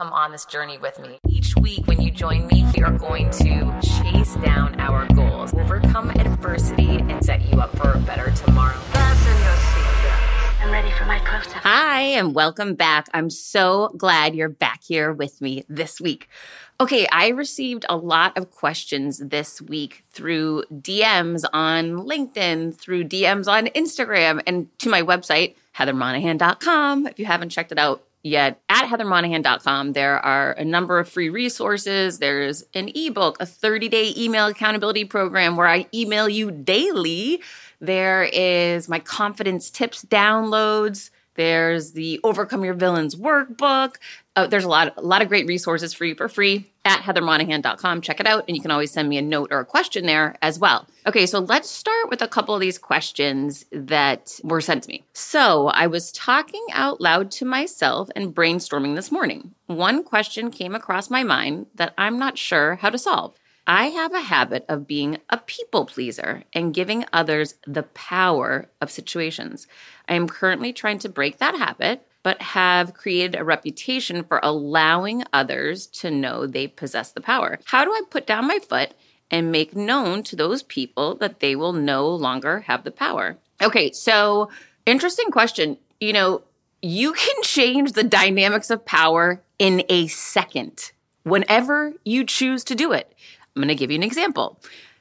come on this journey with me. Each week, when you join me, we are going to chase down our goals, overcome adversity, and set you up for a better tomorrow. Fasten your seatbelts. I'm ready for my close-up. Hi, and welcome back. I'm so glad you're back here with me this week. Okay, I received a lot of questions this week through DMs on LinkedIn, through DMs on Instagram, and to my website, heathermonahan.com. If you haven't checked it out yet, at heathermonahan.com, there are a number of free resources. There's an ebook, a 30 day email accountability program where I email you daily. There is my confidence tips downloads. There's the Overcome Your Villains workbook. Uh, there's a lot, a lot of great resources for you for free at heathermonahan.com. Check it out, and you can always send me a note or a question there as well. Okay, so let's start with a couple of these questions that were sent to me. So I was talking out loud to myself and brainstorming this morning. One question came across my mind that I'm not sure how to solve. I have a habit of being a people pleaser and giving others the power of situations. I am currently trying to break that habit, but have created a reputation for allowing others to know they possess the power. How do I put down my foot and make known to those people that they will no longer have the power? Okay, so interesting question. You know, you can change the dynamics of power in a second whenever you choose to do it. I'm going to give you an example.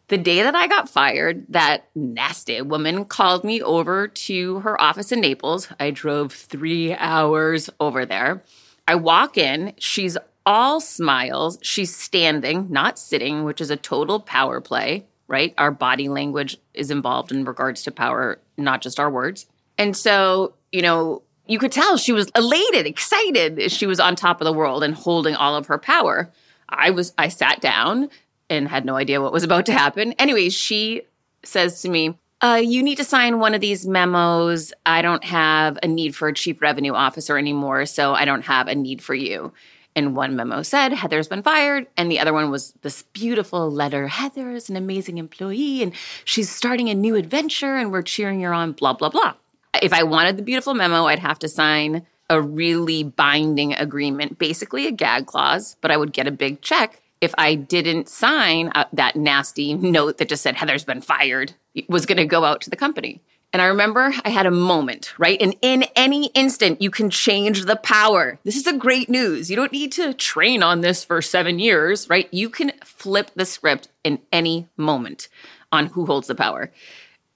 The day that I got fired, that nasty woman called me over to her office in Naples. I drove three hours over there. I walk in, she's all smiles. She's standing, not sitting, which is a total power play, right? Our body language is involved in regards to power, not just our words. And so, you know, you could tell she was elated, excited. She was on top of the world and holding all of her power. I was, I sat down and had no idea what was about to happen. Anyway, she says to me, uh, you need to sign one of these memos. I don't have a need for a chief revenue officer anymore, so I don't have a need for you. And one memo said, Heather's been fired. And the other one was this beautiful letter Heather is an amazing employee and she's starting a new adventure and we're cheering her on, blah, blah, blah. If I wanted the beautiful memo, I'd have to sign a really binding agreement, basically a gag clause, but I would get a big check if I didn't sign uh, that nasty note that just said Heather's been fired, was going to go out to the company. And I remember I had a moment, right? And in any instant, you can change the power. This is the great news. You don't need to train on this for seven years, right? You can flip the script in any moment on who holds the power.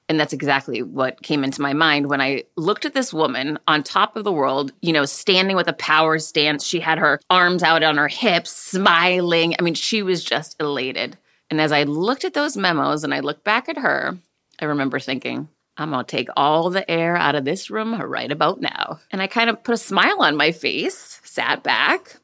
And that's exactly what came into my mind when I looked at this woman on top of the world, you know, standing with a power stance. She had her arms out on her hips, smiling. I mean, she was just elated. And as I looked at those memos and I looked back at her, I remember thinking, I'm going to take all the air out of this room right about now. And I kind of put a smile on my face, sat back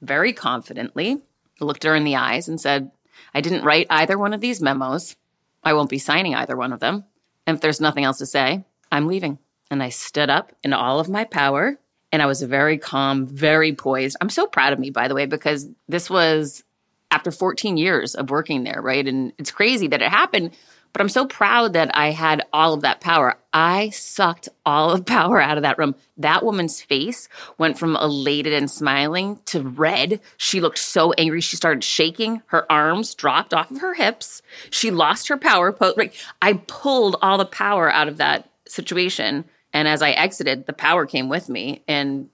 very confidently, looked her in the eyes, and said, I didn't write either one of these memos. I won't be signing either one of them. And if there's nothing else to say, I'm leaving. And I stood up in all of my power and I was very calm, very poised. I'm so proud of me, by the way, because this was after 14 years of working there, right? And it's crazy that it happened, but I'm so proud that I had all of that power. I sucked all of power out of that room. That woman's face went from elated and smiling to red. She looked so angry. She started shaking. Her arms dropped off of her hips. She lost her power. Right. I pulled all the power out of that situation. And as I exited, the power came with me and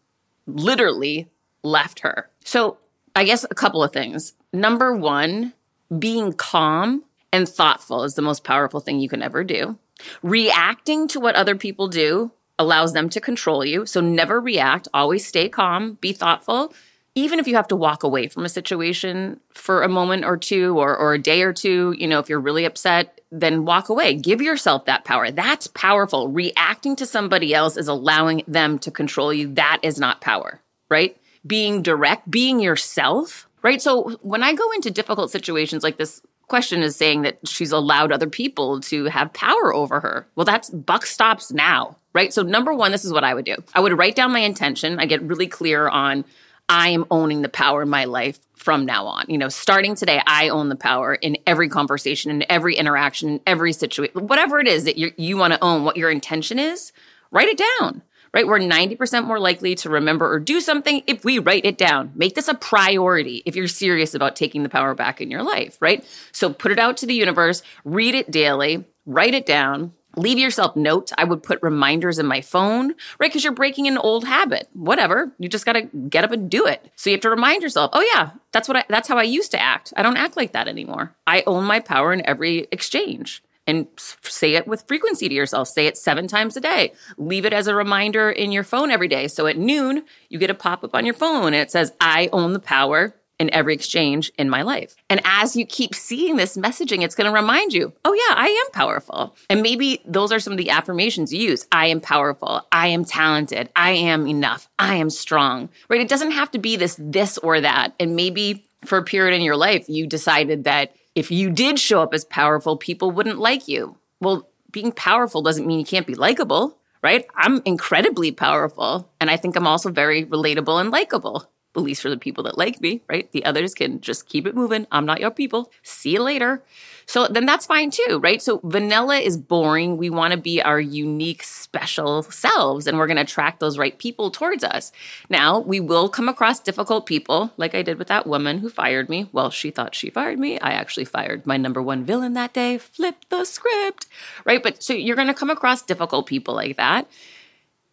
literally left her. So I guess a couple of things. Number one, being calm and thoughtful is the most powerful thing you can ever do. Reacting to what other people do allows them to control you. So never react, always stay calm, be thoughtful. Even if you have to walk away from a situation for a moment or two or, or a day or two, you know, if you're really upset, then walk away. Give yourself that power. That's powerful. Reacting to somebody else is allowing them to control you. That is not power, right? Being direct, being yourself, right? So when I go into difficult situations like this question is saying that she's allowed other people to have power over her. Well, that's buck stops now, right? So, number one, this is what I would do I would write down my intention. I get really clear on I am owning the power in my life from now on. You know, starting today, I own the power in every conversation, in every interaction, in every situation, whatever it is that you you want to own, what your intention is, write it down right? We're 90% more likely to remember or do something if we write it down. Make this a priority if you're serious about taking the power back in your life, right? So put it out to the universe, read it daily, write it down, leave yourself notes. I would put reminders in my phone, right? Because you're breaking an old habit. Whatever. You just got to get up and do it. So you have to remind yourself, oh yeah, that's what I, that's how I used to act. I don't act like that anymore. I own my power in every exchange. And say it with frequency to yourself. Say it seven times a day. Leave it as a reminder in your phone every day. So at noon, you get a pop up on your phone and it says, I own the power in every exchange in my life. And as you keep seeing this messaging, it's going to remind you, oh, yeah, I am powerful. And maybe those are some of the affirmations you use I am powerful. I am talented. I am enough. I am strong, right? It doesn't have to be this, this or that. And maybe for a period in your life, you decided that if you did show up as powerful, people wouldn't like you. Well, being powerful doesn't mean you can't be likable, right? I'm incredibly powerful. And I think I'm also very relatable and likable at least for the people that like me, right? The others can just keep it moving. I'm not your people. See you later. So then that's fine too, right? So vanilla is boring. We want to be our unique, special selves, and we're going to attract those right people towards us. Now, we will come across difficult people, like I did with that woman who fired me. Well, she thought she fired me. I actually fired my number one villain that day. Flip the script, right? But so you're going to come across difficult people like that.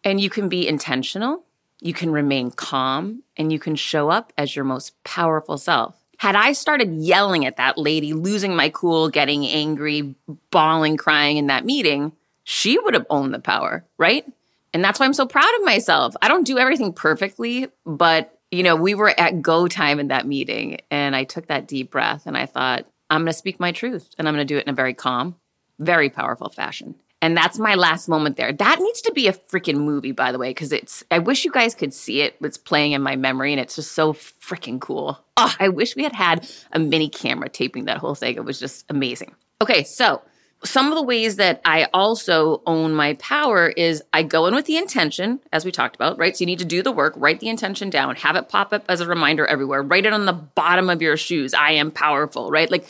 And you can be intentional you can remain calm, and you can show up as your most powerful self. Had I started yelling at that lady, losing my cool, getting angry, bawling, crying in that meeting, she would have owned the power, right? And that's why I'm so proud of myself. I don't do everything perfectly, but you know, we were at go time in that meeting and I took that deep breath and I thought, I'm going to speak my truth and I'm going to do it in a very calm, very powerful fashion. And that's my last moment there. That needs to be a freaking movie, by the way, because it's, I wish you guys could see it. It's playing in my memory and it's just so freaking cool. Oh, I wish we had had a mini camera taping that whole thing. It was just amazing. Okay, so some of the ways that I also own my power is I go in with the intention, as we talked about, right? So you need to do the work, write the intention down, have it pop up as a reminder everywhere, write it on the bottom of your shoes. I am powerful, right? Like,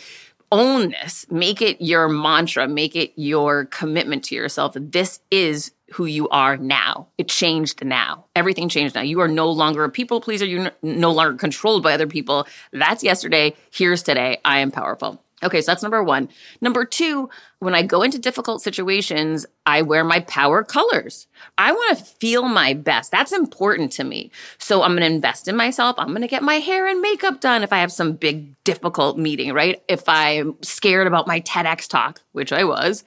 own this, make it your mantra, make it your commitment to yourself. This is who you are now. It changed now. Everything changed now. You are no longer a people pleaser. You're no longer controlled by other people. That's yesterday. Here's today. I am powerful. Okay, so that's number one. Number two, when I go into difficult situations, I wear my power colors. I want to feel my best. That's important to me. So I'm going to invest in myself. I'm going to get my hair and makeup done if I have some big difficult meeting, right? If I'm scared about my TEDx talk, which I was,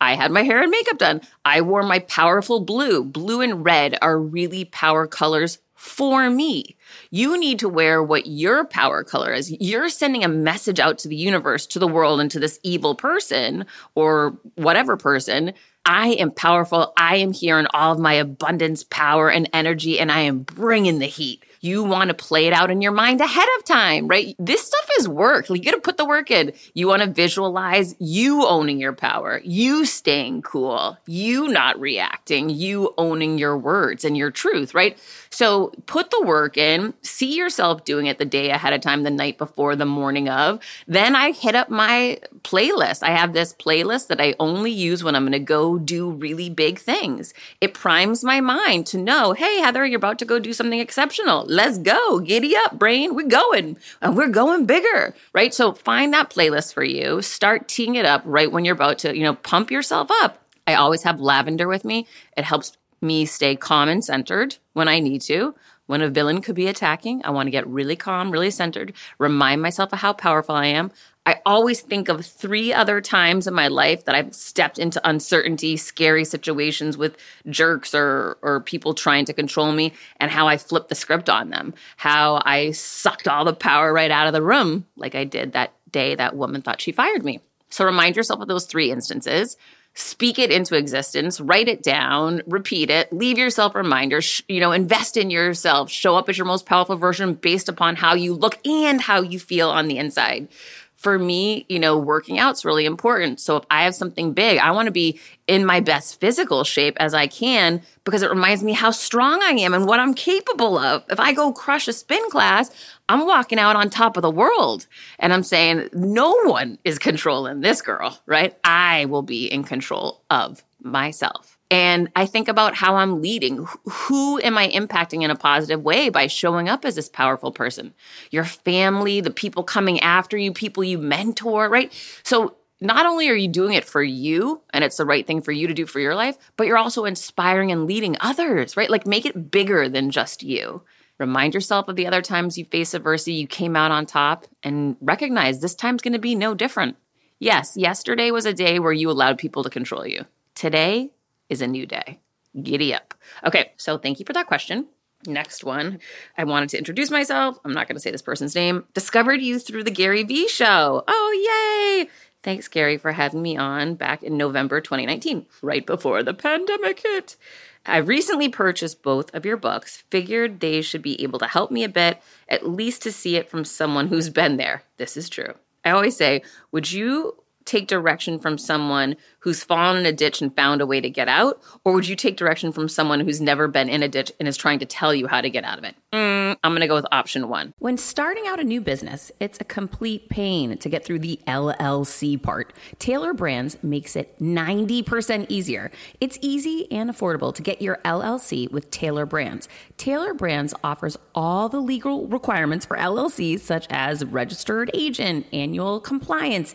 I had my hair and makeup done. I wore my powerful blue. Blue and red are really power colors for me. You need to wear what your power color is. You're sending a message out to the universe, to the world, and to this evil person or whatever person. I am powerful. I am here in all of my abundance, power, and energy, and I am bringing the heat you want to play it out in your mind ahead of time, right? This stuff is work. You got to put the work in. You want to visualize you owning your power, you staying cool, you not reacting, you owning your words and your truth, right? So put the work in, see yourself doing it the day ahead of time, the night before, the morning of. Then I hit up my playlist. I have this playlist that I only use when I'm going to go do really big things. It primes my mind to know, hey, Heather, you're about to go do something exceptional. Let's go. Giddy up, brain. We're going and we're going bigger, right? So find that playlist for you. Start teeing it up right when you're about to, you know, pump yourself up. I always have lavender with me. It helps me stay calm and centered when I need to. When a villain could be attacking, I want to get really calm, really centered, remind myself of how powerful I am. I always think of three other times in my life that I've stepped into uncertainty, scary situations with jerks or or people trying to control me and how I flipped the script on them. How I sucked all the power right out of the room like I did that day that woman thought she fired me. So remind yourself of those three instances speak it into existence, write it down, repeat it, leave yourself reminders, you know, invest in yourself, show up as your most powerful version based upon how you look and how you feel on the inside for me, you know, working out's really important. So if I have something big, I want to be in my best physical shape as I can because it reminds me how strong I am and what I'm capable of. If I go crush a spin class, I'm walking out on top of the world and I'm saying, no one is controlling this girl, right? I will be in control of myself. And I think about how I'm leading. Who am I impacting in a positive way by showing up as this powerful person? Your family, the people coming after you, people you mentor, right? So not only are you doing it for you and it's the right thing for you to do for your life, but you're also inspiring and leading others, right? Like make it bigger than just you. Remind yourself of the other times you faced adversity, you came out on top, and recognize this time's gonna be no different. Yes, yesterday was a day where you allowed people to control you. Today is a new day. Giddy up. Okay, so thank you for that question. Next one. I wanted to introduce myself. I'm not going to say this person's name. Discovered you through the Gary Vee show. Oh, yay! Thanks, Gary, for having me on back in November 2019, right before the pandemic hit. I recently purchased both of your books, figured they should be able to help me a bit, at least to see it from someone who's been there. This is true. I always say, would you take direction from someone who's fallen in a ditch and found a way to get out? Or would you take direction from someone who's never been in a ditch and is trying to tell you how to get out of it? Mm, I'm going to go with option one. When starting out a new business, it's a complete pain to get through the LLC part. Tailor Brands makes it 90% easier. It's easy and affordable to get your LLC with Tailor Brands. Tailor Brands offers all the legal requirements for LLCs, such as registered agent, annual compliance,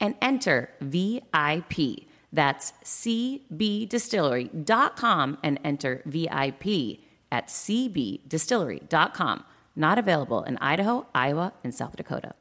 and enter VIP. That's cbdistillery.com and enter VIP at cbdistillery.com. Not available in Idaho, Iowa, and South Dakota.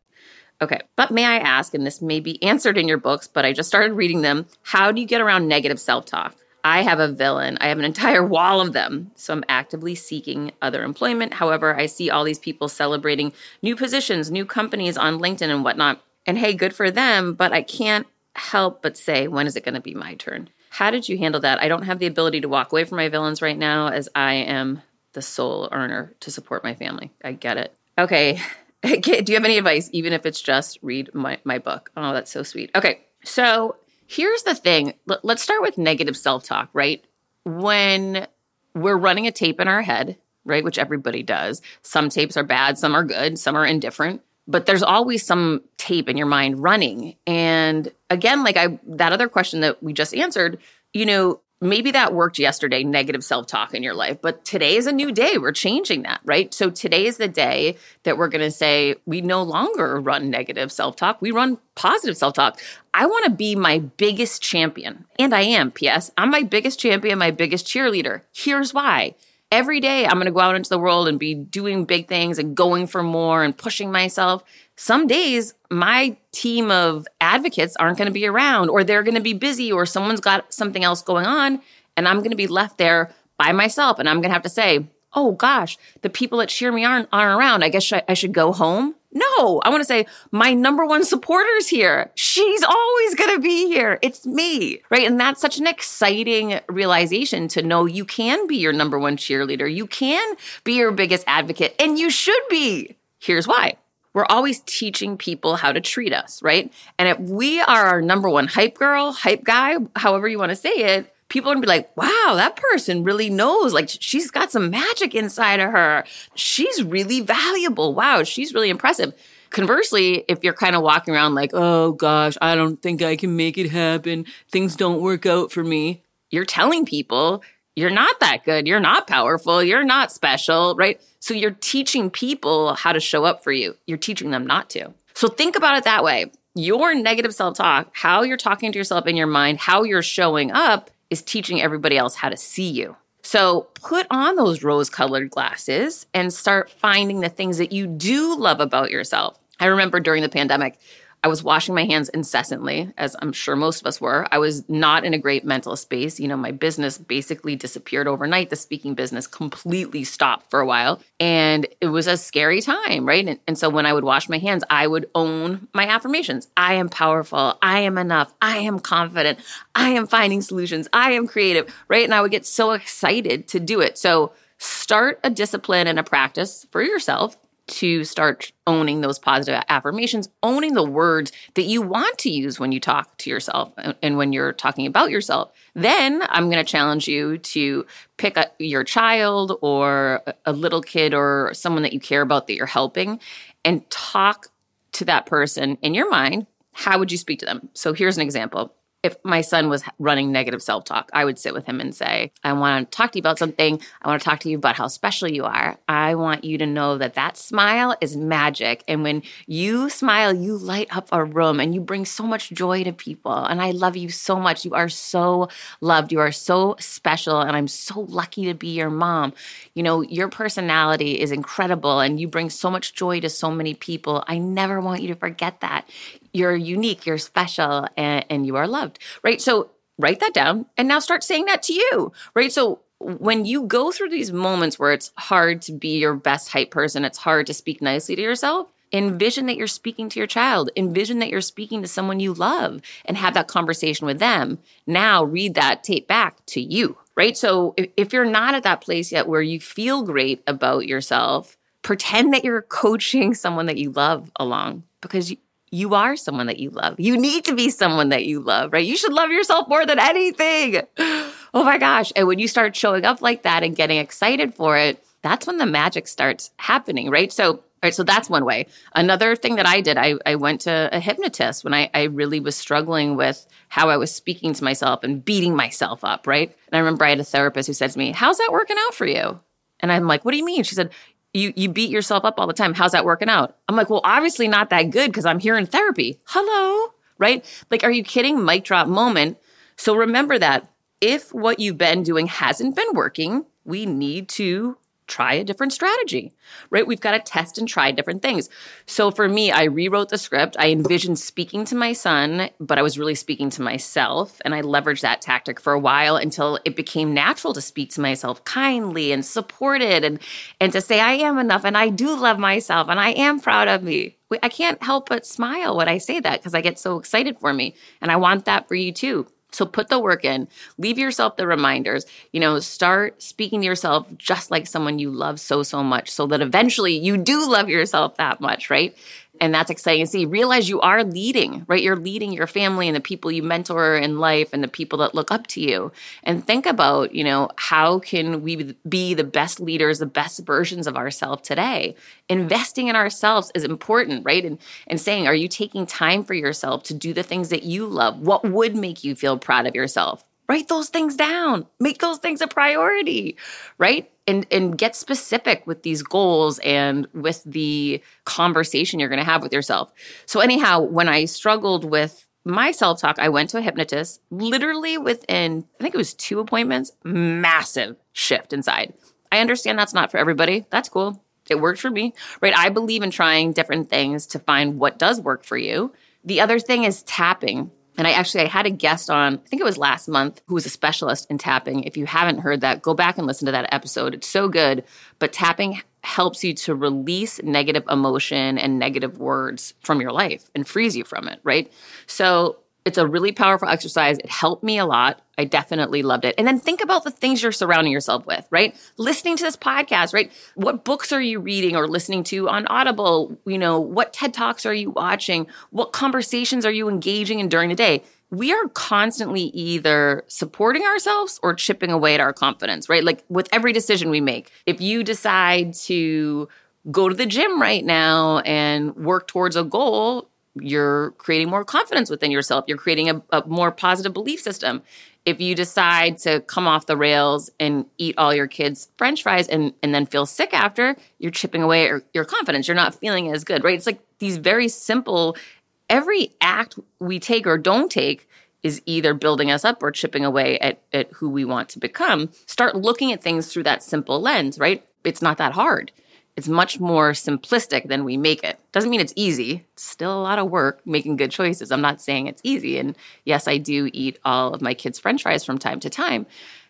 Okay, but may I ask, and this may be answered in your books, but I just started reading them. How do you get around negative self talk? I have a villain. I have an entire wall of them. So I'm actively seeking other employment. However, I see all these people celebrating new positions, new companies on LinkedIn and whatnot. And hey, good for them, but I can't help but say, when is it going to be my turn? How did you handle that? I don't have the ability to walk away from my villains right now as I am the sole earner to support my family. I get it. Okay, do you have any advice, even if it's just read my, my book? Oh, that's so sweet. Okay, so here's the thing. L- let's start with negative self talk, right? When we're running a tape in our head, right, which everybody does, some tapes are bad, some are good, some are indifferent. But there's always some tape in your mind running. And again, like I that other question that we just answered, you know, maybe that worked yesterday, negative self talk in your life, but today is a new day. We're changing that, right? So today is the day that we're going to say we no longer run negative self talk. We run positive self talk. I want to be my biggest champion. And I am, P.S. I'm my biggest champion, my biggest cheerleader. Here's why. Every day I'm going to go out into the world and be doing big things and going for more and pushing myself. Some days my team of advocates aren't going to be around or they're going to be busy or someone's got something else going on and I'm going to be left there by myself. And I'm going to have to say, "Oh gosh, the people that cheer me aren't, aren't around. I guess I should go home." No, I want to say my number one supporter's here. She's always going to be here. It's me, right? And that's such an exciting realization to know you can be your number one cheerleader. You can be your biggest advocate and you should be. Here's why we're always teaching people how to treat us, right? And if we are our number one hype girl, hype guy, however you want to say it, people are gonna be like, wow, that person really knows. Like, she's got some magic inside of her. She's really valuable. Wow, she's really impressive. Conversely, if you're kind of walking around like, oh gosh, I don't think I can make it happen, things don't work out for me, you're telling people you're not that good. You're not powerful. You're not special, right? So you're teaching people how to show up for you. You're teaching them not to. So think about it that way. Your negative self talk, how you're talking to yourself in your mind, how you're showing up is teaching everybody else how to see you. So put on those rose colored glasses and start finding the things that you do love about yourself. I remember during the pandemic, I was washing my hands incessantly, as I'm sure most of us were. I was not in a great mental space. You know, my business basically disappeared overnight. The speaking business completely stopped for a while. And it was a scary time, right? And, and, so when I would wash my hands, I would own my affirmations I am powerful. I am enough. I am confident. I am finding solutions. I am creative, right? And I would get so excited to do it. So start a discipline and a practice for yourself to start owning those positive affirmations, owning the words that you want to use when you talk to yourself and when you're talking about yourself. Then I'm going to challenge you to pick a, your child or a little kid or someone that you care about that you're helping and talk to that person in your mind. How would you speak to them? So here's an example if my son was running negative self talk, I would sit with him and say, I want to talk to you about something. I want to talk to you about how special you are. I want you to know that that smile is magic. And when you smile, you light up a room and you bring so much joy to people. And I love you so much. You are so loved. You are so special. And I'm so lucky to be your mom. You know, your personality is incredible and you bring so much joy to so many people. I never want you to forget that you're unique, you're special, and, and you are loved, right? So write that down and now start saying that to you, right? So when you go through these moments where it's hard to be your best hype person, it's hard to speak nicely to yourself, envision that you're speaking to your child, envision that you're speaking to someone you love and have that conversation with them. Now read that tape back to you, right? So if, you're not at that place yet where you feel great about yourself, pretend that you're coaching someone that you love along because you, are someone that you love. You need to be someone that you love, right? You should love yourself more than anything. Oh my gosh. And when you start showing up like that and getting excited for it, that's when the magic starts happening, right? So right, so that's one way. Another thing that I did, I, I went to a hypnotist when I, I really was struggling with how I was speaking to myself and beating myself up, right? And I remember I had a therapist who said to me, How's that working out for you? And I'm like, What do you mean? She said, you you beat yourself up all the time. How's that working out? I'm like, well, obviously not that good because I'm here in therapy. Hello, right? Like, are you kidding? Mic drop moment. So remember that if what you've been doing hasn't been working, we need to try a different strategy, right? We've got to test and try different things. So for me, I rewrote the script. I envisioned speaking to my son, but I was really speaking to myself. And I leveraged that tactic for a while until it became natural to speak to myself kindly and supported and, and to say, I am enough and I do love myself and I am proud of me. I can't help but smile when I say that because I get so excited for me. And I want that for you too. So put the work in, leave yourself the reminders, you know, start speaking to yourself just like someone you love so, so much so that eventually you do love yourself that much, right? And that's exciting to see. Realize you are leading, right? You're leading your family and the people you mentor in life and the people that look up to you. And think about, you know, how can we be the best leaders, the best versions of ourselves today? Investing in ourselves is important, right? And, and saying, are you taking time for yourself to do the things that you love? What would make you feel proud of yourself? Write those things down. Make those things a priority, right? And and get specific with these goals and with the conversation you're going to have with yourself. So anyhow, when I struggled with my self-talk, I went to a hypnotist literally within I think it was two appointments, massive shift inside. I understand that's not for everybody. That's cool. It worked for me, right? I believe in trying different things to find what does work for you. The other thing is tapping and I actually I had a guest on, I think it was last month, who was a specialist in tapping. If you haven't heard that, go back and listen to that episode. It's so good. But tapping helps you to release negative emotion and negative words from your life and frees you from it, right? So it's a really powerful exercise. It helped me a lot. I definitely loved it. And then think about the things you're surrounding yourself with, right? Listening to this podcast, right? What books are you reading or listening to on Audible? You know, what TED Talks are you watching? What conversations are you engaging in during the day? We are constantly either supporting ourselves or chipping away at our confidence, right? Like with every decision we make. If you decide to go to the gym right now and work towards a goal, you're creating more confidence within yourself. You're creating a, a, more positive belief system. If you decide to come off the rails and eat all your kids' french fries and, and then feel sick after, you're chipping away at your confidence. You're not feeling as good, right? It's like these very simple, every act we take or don't take is either building us up or chipping away at, at who we want to become. Start looking at things through that simple lens, right? It's not that hard it's much more simplistic than we make it. Doesn't mean it's easy. It's still a lot of work making good choices. I'm not saying it's easy. And yes, I do eat all of my kids' french fries from time to time.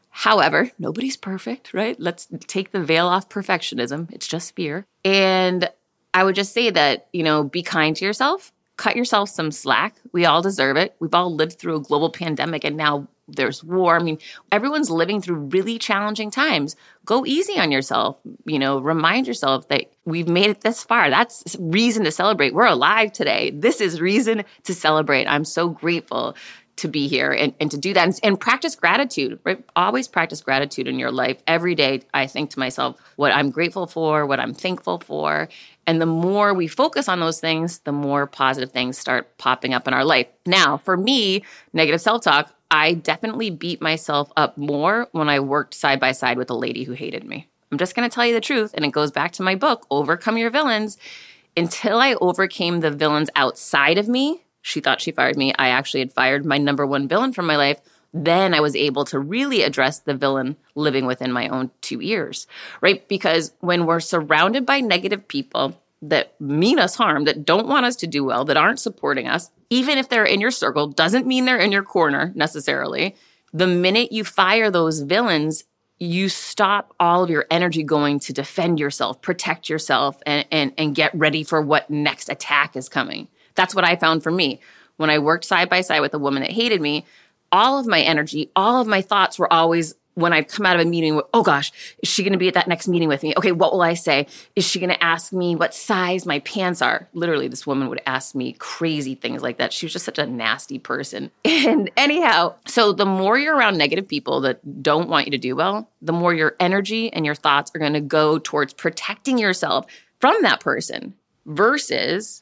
However, nobody's perfect, right? Let's take the veil off perfectionism. It's just fear. And I would just say that, you know, be kind to yourself, cut yourself some slack. We all deserve it. We've all lived through a global pandemic and now there's war. I mean, everyone's living through really challenging times. Go easy on yourself. You know, remind yourself that we've made it this far. That's reason to celebrate. We're alive today. This is reason to celebrate. I'm so grateful to be here and, and to do that and, and, practice gratitude, right? Always practice gratitude in your life. Every day, I think to myself what I'm grateful for, what I'm thankful for. And the more we focus on those things, the more positive things start popping up in our life. Now, for me, negative self talk, I definitely beat myself up more when I worked side by side with a lady who hated me. I'm just going to tell you the truth. And it goes back to my book, Overcome Your Villains. Until I overcame the villains outside of me, she thought she fired me. I actually had fired my number one villain from my life. Then I was able to really address the villain living within my own two ears, right? Because when we're surrounded by negative people, that mean us harm, that don't want us to do well, that aren't supporting us, even if they're in your circle, doesn't mean they're in your corner necessarily. The minute you fire those villains, you stop all of your energy going to defend yourself, protect yourself, and, and, and get ready for what next attack is coming. That's what I found for me. When I worked side by side with a woman that hated me, all of my energy, all of my thoughts were always when I'd come out of a meeting, oh gosh, is she going to be at that next meeting with me? Okay, what will I say? Is she going to ask me what size my pants are? Literally, this woman would ask me crazy things like that. She was just such a nasty person. And anyhow, so the more you're around negative people that don't want you to do well, the more your energy and your thoughts are going to go towards protecting yourself from that person versus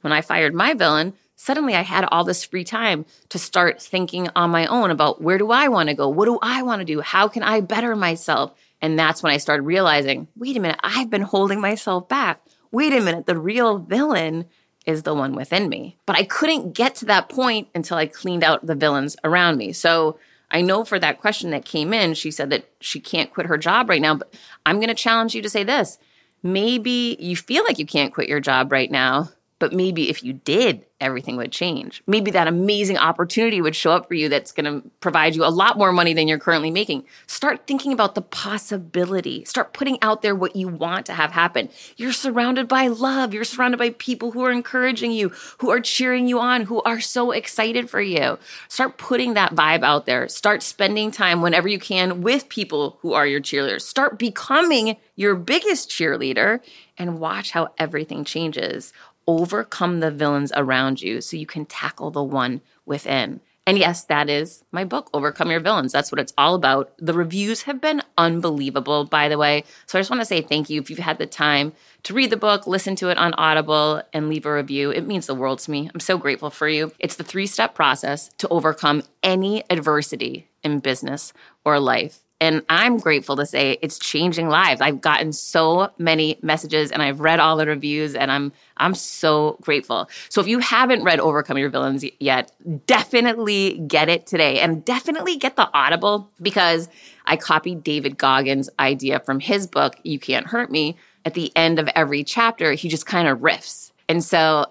when I fired my villain, suddenly I had all this free time to start thinking on my own about where do I want to go? What do I want to do? How can I better myself? And that's when I started realizing wait a minute, I've been holding myself back. Wait a minute, the real villain is the one within me. But I couldn't get to that point until I cleaned out the villains around me. So I know for that question that came in, she said that she can't quit her job right now. But I'm going to challenge you to say this. Maybe you feel like you can't quit your job right now, but maybe if you did, everything would change. Maybe that amazing opportunity would show up for you that's going to provide you a lot more money than you're currently making. Start thinking about the possibility. Start putting out there what you want to have happen. You're surrounded by love. You're surrounded by people who are encouraging you, who are cheering you on, who are so excited for you. Start putting that vibe out there. Start spending time whenever you can with people who are your cheerleaders. Start becoming your biggest cheerleader and watch how everything changes overcome the villains around you so you can tackle the one within. And yes, that is my book, Overcome Your Villains. That's what it's all about. The reviews have been unbelievable, by the way. So I just want to say thank you if you've had the time to read the book, listen to it on Audible, and leave a review. It means the world to me. I'm so grateful for you. It's the three step process to overcome any adversity in business or life. And I'm grateful to say it's changing lives. I've gotten so many messages and I've read all the reviews and I'm I'm so grateful. So if you haven't read Overcome Your Villains yet, definitely get it today and definitely get the Audible because I copied David Goggins' idea from his book You Can't Hurt Me. At the end of every chapter, he just kind of riffs. And so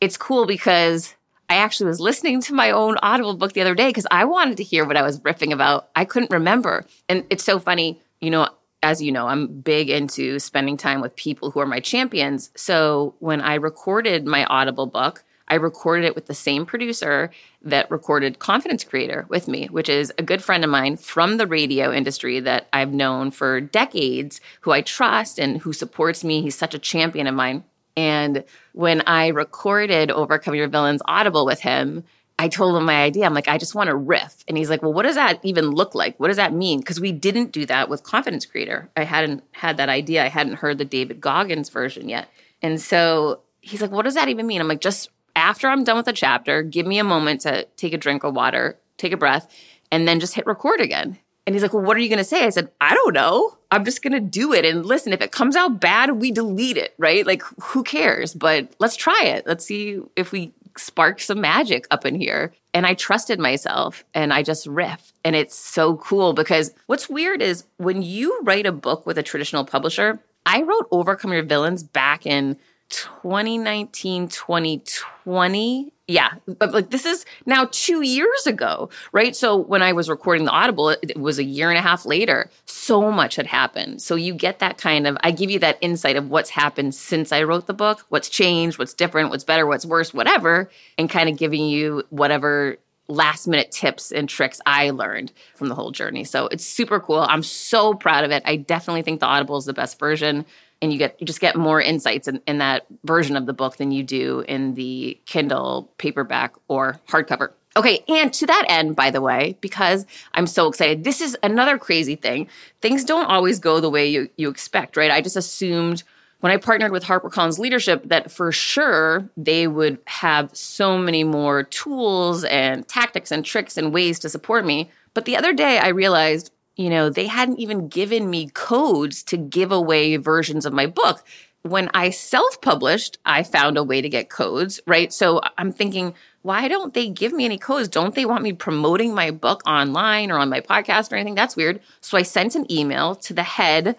it's cool because I actually was listening to my own Audible book the other day because I wanted to hear what I was riffing about. I couldn't remember. And it's so funny, you know, as you know, I'm big into spending time with people who are my champions. So when I recorded my Audible book, I recorded it with the same producer that recorded Confidence Creator with me, which is a good friend of mine from the radio industry that I've known for decades, who I trust and who supports me. He's such a champion of mine. And when I recorded Overcome Your Villains Audible with him, I told him my idea. I'm like, I just want to riff. And he's like, Well, what does that even look like? What does that mean? Because we didn't do that with Confidence Creator. I hadn't had that idea. I hadn't heard the David Goggins version yet. And so he's like, What does that even mean? I'm like, Just after I'm done with the chapter, give me a moment to take a drink of water, take a breath, and then just hit record again. And he's like, Well, what are you going to say? I said, I don't know. I'm just going to do it. And listen, if it comes out bad, we delete it, right? Like, who cares? But let's try it. Let's see if we spark some magic up in here. And I trusted myself and I just riff. And it's so cool because what's weird is when you write a book with a traditional publisher, I wrote Overcome Your Villains back in 2019, 2020 yeah, but like this is now two years ago, right? So when I was recording the Audible, it, was a year and a half later. So much had happened. So you get that kind of, I give you that insight of what's happened since I wrote the book, what's changed, what's different, what's better, what's worse, whatever, and kind of giving you whatever last minute tips and tricks I learned from the whole journey. So it's super cool. I'm so proud of it. I definitely think the Audible is the best version and you get you just get more insights in, in that version of the book than you do in the Kindle paperback or hardcover. Okay, and to that end, by the way, because I'm so excited, this is another crazy thing. Things don't always go the way you, you expect, right? I just assumed when I partnered with HarperCollins Leadership that for sure they would have so many more tools and tactics and tricks and ways to support me. But the other day I realized you know, they hadn't even given me codes to give away versions of my book. When I self published, I found a way to get codes, right? So I'm thinking, why don't they give me any codes? Don't they want me promoting my book online or on my podcast or anything? That's weird. So I sent an email to the head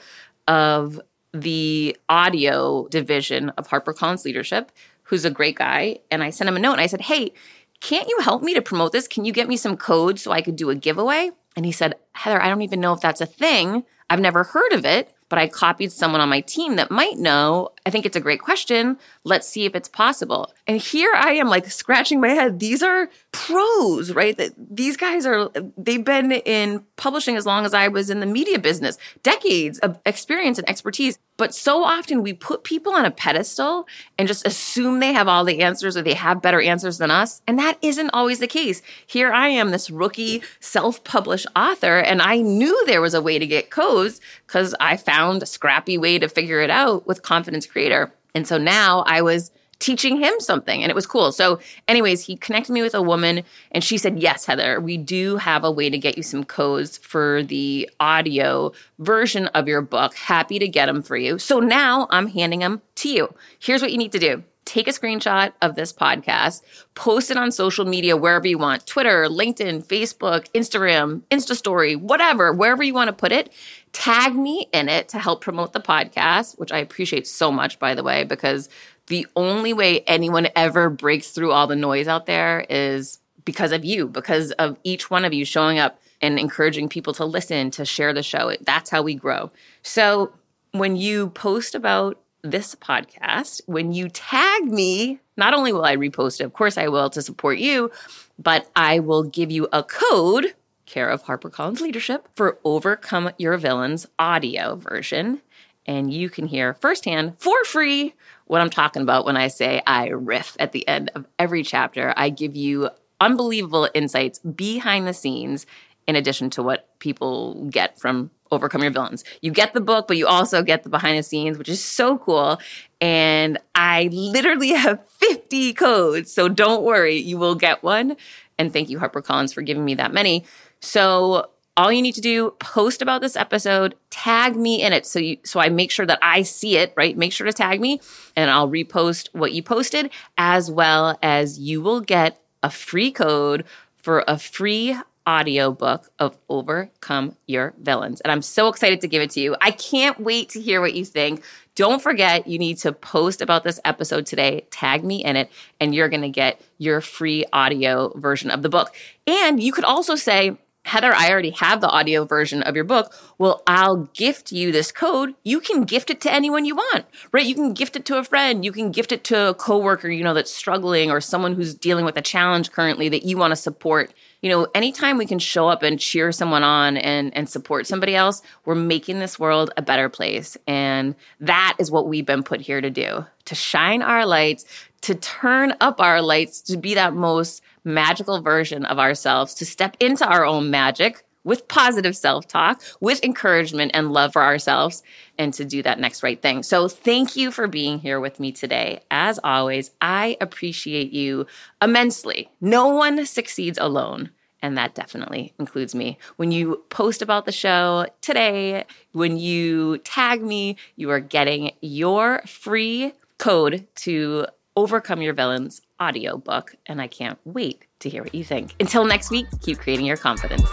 of the audio division of HarperCollins Leadership, who's a great guy. And I sent him a note and I said, Hey, can't you help me to promote this? Can you get me some codes so I could do a giveaway? And he said, Heather, I don't even know if that's a thing. I've never heard of it, but I copied someone on my team that might know. I think it's a great question. Let's see if it's possible. And here I am like scratching my head. These are pros, right? These guys are, they've been in publishing as long as I was in the media business, decades of experience and expertise. But so often we put people on a pedestal and just assume they have all the answers or they have better answers than us. And that isn't always the case. Here I am, this rookie self published author, and I knew there was a way to get codes because I found a scrappy way to figure it out with Confidence creator. And so now I was teaching him something and it was cool. So, anyways, he connected me with a woman and she said, Yes, Heather, we do have a way to get you some codes for the audio version of your book. Happy to get them for you. So now I'm handing them to you. Here's what you need to do take a screenshot of this podcast, post it on social media wherever you want Twitter, LinkedIn, Facebook, Instagram, Insta Story, whatever, wherever you want to put it. Tag me in it to help promote the podcast, which I appreciate so much, by the way, because the only way anyone ever breaks through all the noise out there is because of you, because of each one of you showing up and encouraging people to listen, to share the show. That's how we grow. So when you post about this podcast, when you tag me, not only will I repost it, of course I will to support you, but I will give you a code, care of HarperCollins Leadership, for Overcome Your Villains audio version. And you can hear firsthand for free what I'm talking about when I say I riff at the end of every chapter. I give you unbelievable insights behind the scenes in addition to what people get from Overcome Your Villains. You get the book, but you also get the behind the scenes, which is so cool. And I literally have 50 codes. So don't worry, you will get one. And thank you, HarperCollins, for giving me that many. So all you need to do post about this episode tag me in it so you so i make sure that i see it right make sure to tag me and i'll repost what you posted as well as you will get a free code for a free audiobook of overcome your villains. And i'm so excited to give it to you. I can't wait to hear what you think. Don't forget you need to post about this episode today tag me in it and you're going to get your free audio version of the book. And you could also say Heather, I already have the audio version of your book. Well, I'll gift you this code. You can gift it to anyone you want, right? You can gift it to a friend. You can gift it to a coworker, you know, that's struggling or someone who's dealing with a challenge currently that you want to support. You know, anytime we can show up and cheer someone on and, and support somebody else, we're making this world a better place. And that is what we've been put here to do to shine our lights, to turn up our lights, to be that most magical version of ourselves, to step into our own magic with positive self talk, with encouragement and love for ourselves, and to do that next right thing. So, thank you for being here with me today. As always, I appreciate you immensely. No one succeeds alone. And that definitely includes me. When you post about the show today, when you tag me, you are getting your free code to overcome your villains audiobook, and I can't wait to hear what you think. Until next week, keep creating your confidence.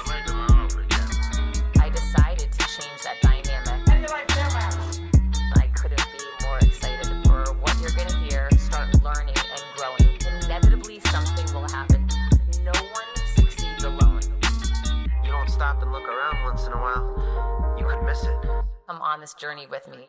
I decided to change that dynamic. I couldn't be more excited for what you're going to hear, start learning and growing. Inevitably, something will happen. No one succeeds alone. You don't stop and look around once in a while, you could miss it. Come on this journey with me.